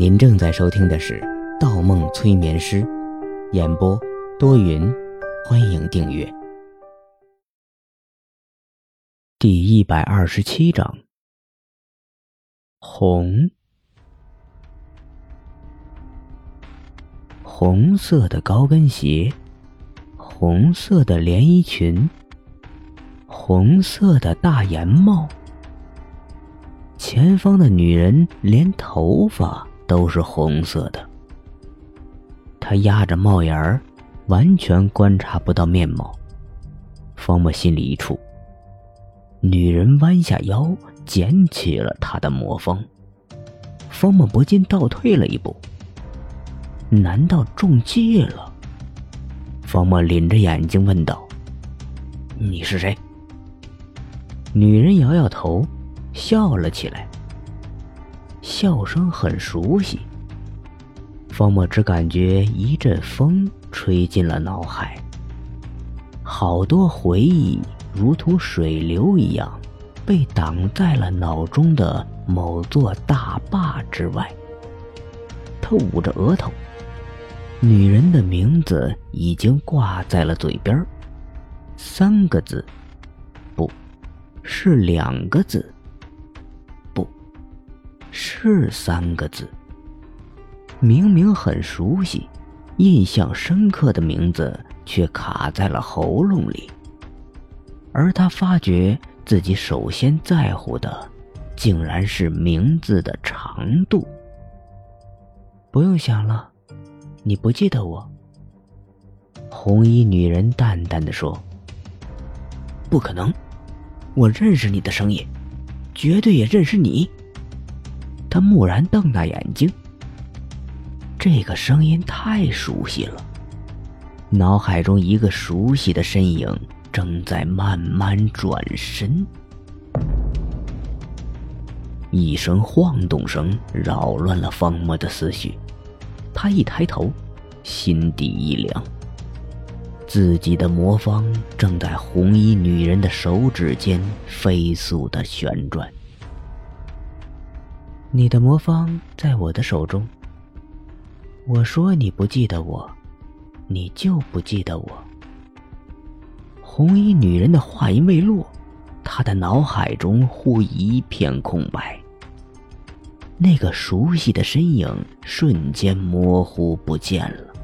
您正在收听的是《盗梦催眠师》，演播多云，欢迎订阅。第一百二十七章，红，红色的高跟鞋，红色的连衣裙，红色的大檐帽。前方的女人连头发。都是红色的。他压着帽檐儿，完全观察不到面貌。方墨心里一触，女人弯下腰捡起了他的魔方。方墨不禁倒退了一步。难道中计了？方墨凛着眼睛问道：“你是谁？”女人摇摇头，笑了起来。笑声很熟悉，方墨只感觉一阵风吹进了脑海，好多回忆如同水流一样，被挡在了脑中的某座大坝之外。他捂着额头，女人的名字已经挂在了嘴边三个字，不是两个字。是三个字。明明很熟悉、印象深刻的名字，却卡在了喉咙里。而他发觉自己首先在乎的，竟然是名字的长度。不用想了，你不记得我。红衣女人淡淡的说：“不可能，我认识你的声音，绝对也认识你。”他蓦然瞪大眼睛，这个声音太熟悉了，脑海中一个熟悉的身影正在慢慢转身。一声晃动声扰乱了方墨的思绪，他一抬头，心底一凉。自己的魔方正在红衣女人的手指间飞速的旋转。你的魔方在我的手中。我说你不记得我，你就不记得我。红衣女人的话音未落，她的脑海中忽一片空白。那个熟悉的身影瞬间模糊不见了，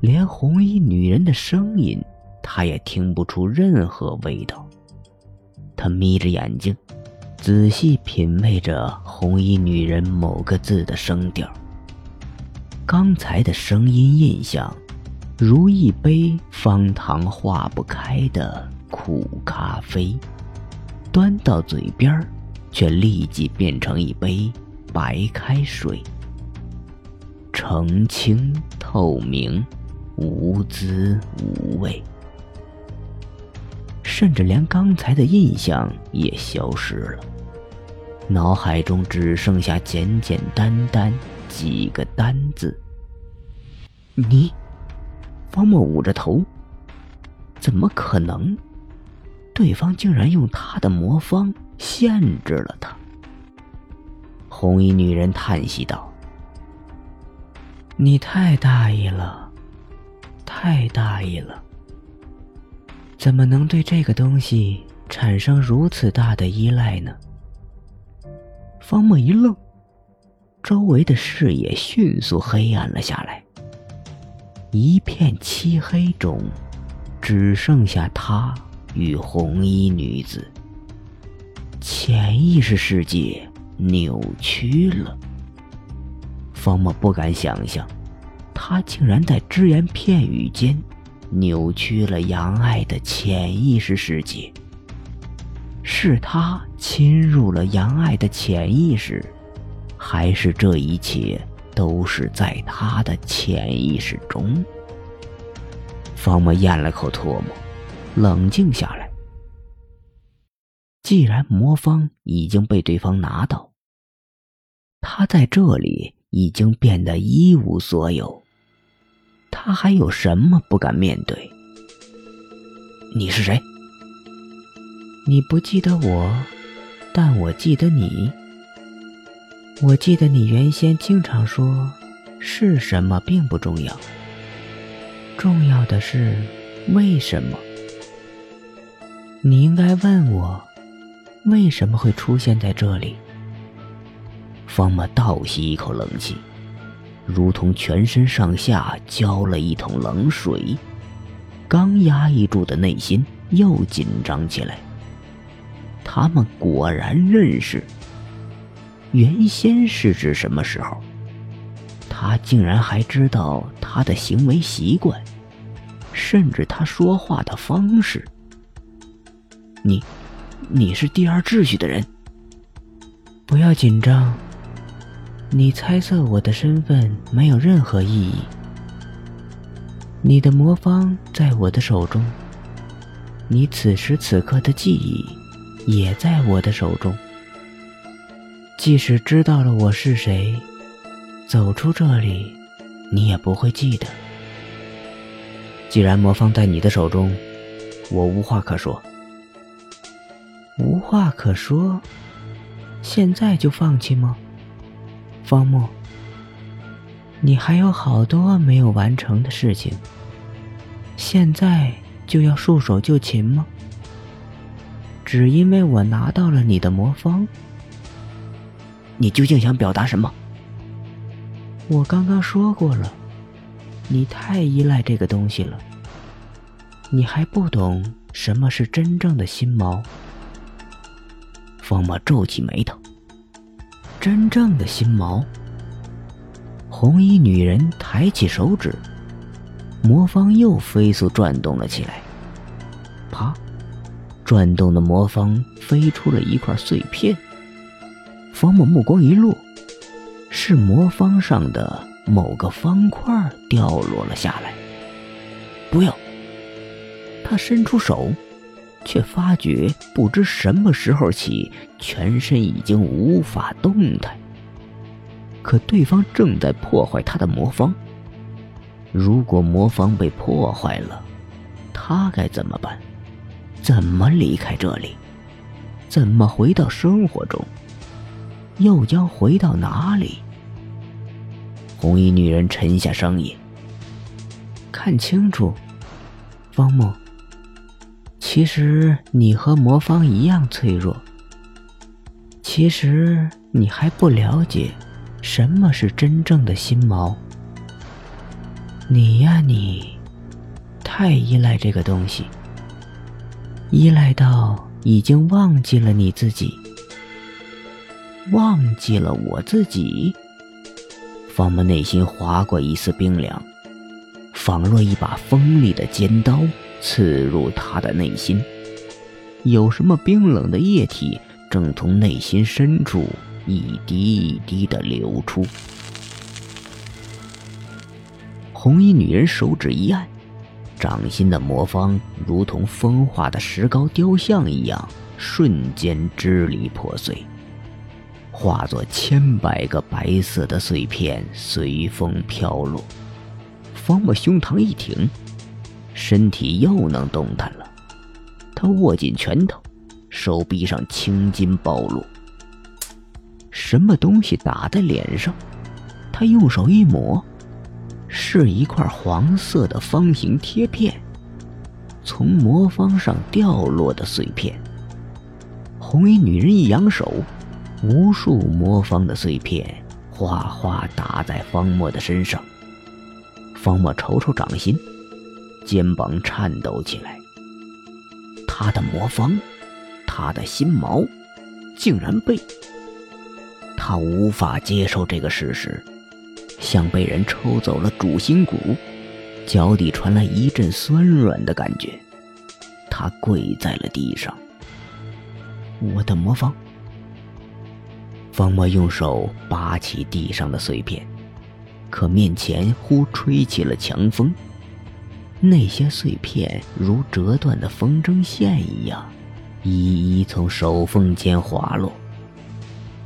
连红衣女人的声音，她也听不出任何味道。她眯着眼睛。仔细品味着红衣女人某个字的声调。刚才的声音印象，如一杯方糖化不开的苦咖啡，端到嘴边却立即变成一杯白开水，澄清透明，无滋无味，甚至连刚才的印象也消失了。脑海中只剩下简简单单几个单字。你，方墨捂着头。怎么可能？对方竟然用他的魔方限制了他。红衣女人叹息道：“你太大意了，太大意了。怎么能对这个东西产生如此大的依赖呢？”方墨一愣，周围的视野迅速黑暗了下来。一片漆黑中，只剩下他与红衣女子。潜意识世界扭曲了。方墨不敢想象，他竟然在只言片语间扭曲了杨爱的潜意识世界。是他侵入了杨爱的潜意识，还是这一切都是在他的潜意识中？方墨咽了口唾沫，冷静下来。既然魔方已经被对方拿到，他在这里已经变得一无所有，他还有什么不敢面对？你是谁？你不记得我，但我记得你。我记得你原先经常说，是什么并不重要，重要的是为什么。你应该问我，为什么会出现在这里。方默倒吸一口冷气，如同全身上下浇了一桶冷水，刚压抑住的内心又紧张起来。他们果然认识。原先是指什么时候？他竟然还知道他的行为习惯，甚至他说话的方式。你，你是第二秩序的人。不要紧张。你猜测我的身份没有任何意义。你的魔方在我的手中，你此时此刻的记忆也在我的手中。即使知道了我是谁，走出这里，你也不会记得。既然魔方在你的手中，我无话可说。无话可说，现在就放弃吗？方墨，你还有好多没有完成的事情，现在就要束手就擒吗？只因为我拿到了你的魔方？你究竟想表达什么？我刚刚说过了，你太依赖这个东西了。你还不懂什么是真正的心锚。方墨皱起眉头。真正的心锚。红衣女人抬起手指，魔方又飞速转动了起来。转动的魔方飞出了一块碎片。方木目光一落，是魔方上的某个方块掉落了下来。不要！他伸出手，却发觉不知什么时候起，全身已经无法动弹。可对方正在破坏他的魔方。如果魔方被破坏了，他该怎么办？怎么离开这里？怎么回到生活中？又将回到哪里？红衣女人沉下声音：“看清楚，方木。其实你和魔方一样脆弱。其实你还不了解什么是真正的心锚。你呀，你太依赖这个东西，依赖到已经忘记了你自己。”忘记了我自己，方木内心划过一丝冰凉，仿若一把锋利的尖刀刺入他的内心。有什么冰冷的液体正从内心深处一滴一滴的流出。红衣女人手指一按，掌心的魔方如同风化的石膏雕像一样，瞬间支离破碎。化作千百个白色的碎片，随风飘落。方墨胸膛一挺，身体又能动弹了。他握紧拳头，手臂上青筋暴露。什么东西打在脸上？他用手一抹，是一块黄色的方形贴片，从魔方上掉落的碎片。红衣女人一扬手。无数魔方的碎片哗哗打在方墨的身上，方墨瞅瞅掌心，肩膀颤抖起来。他的魔方，他的心锚，竟然被……他无法接受这个事实，像被人抽走了主心骨，脚底传来一阵酸软的感觉。他跪在了地上。我的魔方。方墨用手拔起地上的碎片，可面前忽吹起了强风，那些碎片如折断的风筝线一样，一一从手缝间滑落。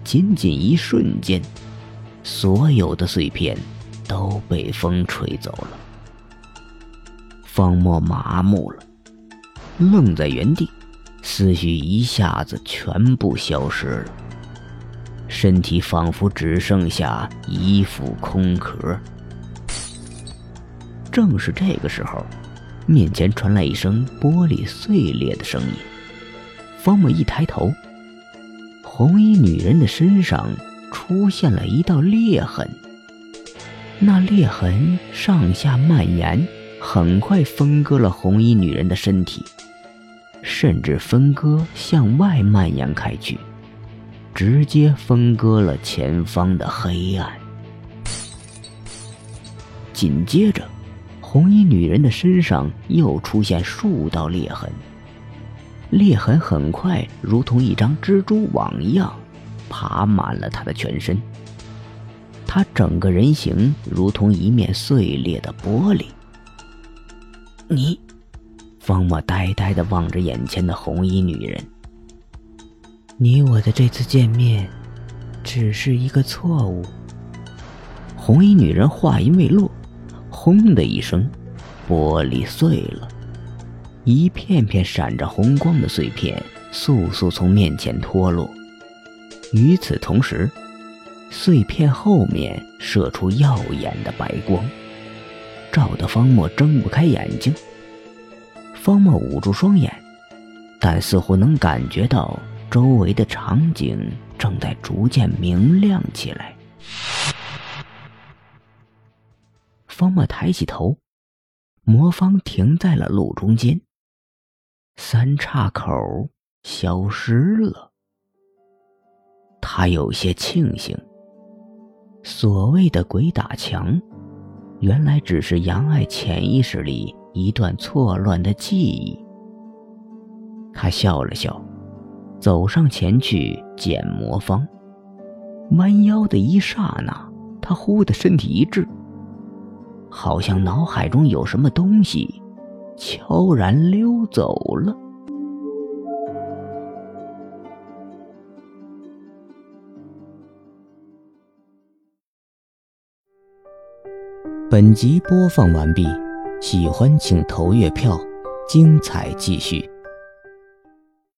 仅仅一瞬间，所有的碎片都被风吹走了。方墨麻木了，愣在原地，思绪一下子全部消失了。身体仿佛只剩下一副空壳。正是这个时候，面前传来一声玻璃碎裂的声音。方木一抬头，红衣女人的身上出现了一道裂痕。那裂痕上下蔓延，很快分割了红衣女人的身体，甚至分割向外蔓延开去，直接分割了前方的黑暗。紧接着，红衣女人的身上又出现数道裂痕，裂痕很快如同一张蜘蛛网一样，爬满了他的全身。他整个人形如同一面碎裂的玻璃。你，方墨呆呆的望着眼前的红衣女人。你我的这次见面，只是一个错误。红衣女人话音未落，轰的一声，玻璃碎了，一片片闪着红光的碎片速速从面前脱落。与此同时。碎片后面射出耀眼的白光，照得方墨睁不开眼睛。方墨捂住双眼，但似乎能感觉到周围的场景正在逐渐明亮起来。方墨抬起头，魔方停在了路中间，三岔口消失了。他有些庆幸。所谓的鬼打墙，原来只是杨爱潜意识里一段错乱的记忆。他笑了笑，走上前去捡魔方，弯腰的一刹那，他忽的身体一滞，好像脑海中有什么东西悄然溜走了。本集播放完毕，喜欢请投月票，精彩继续。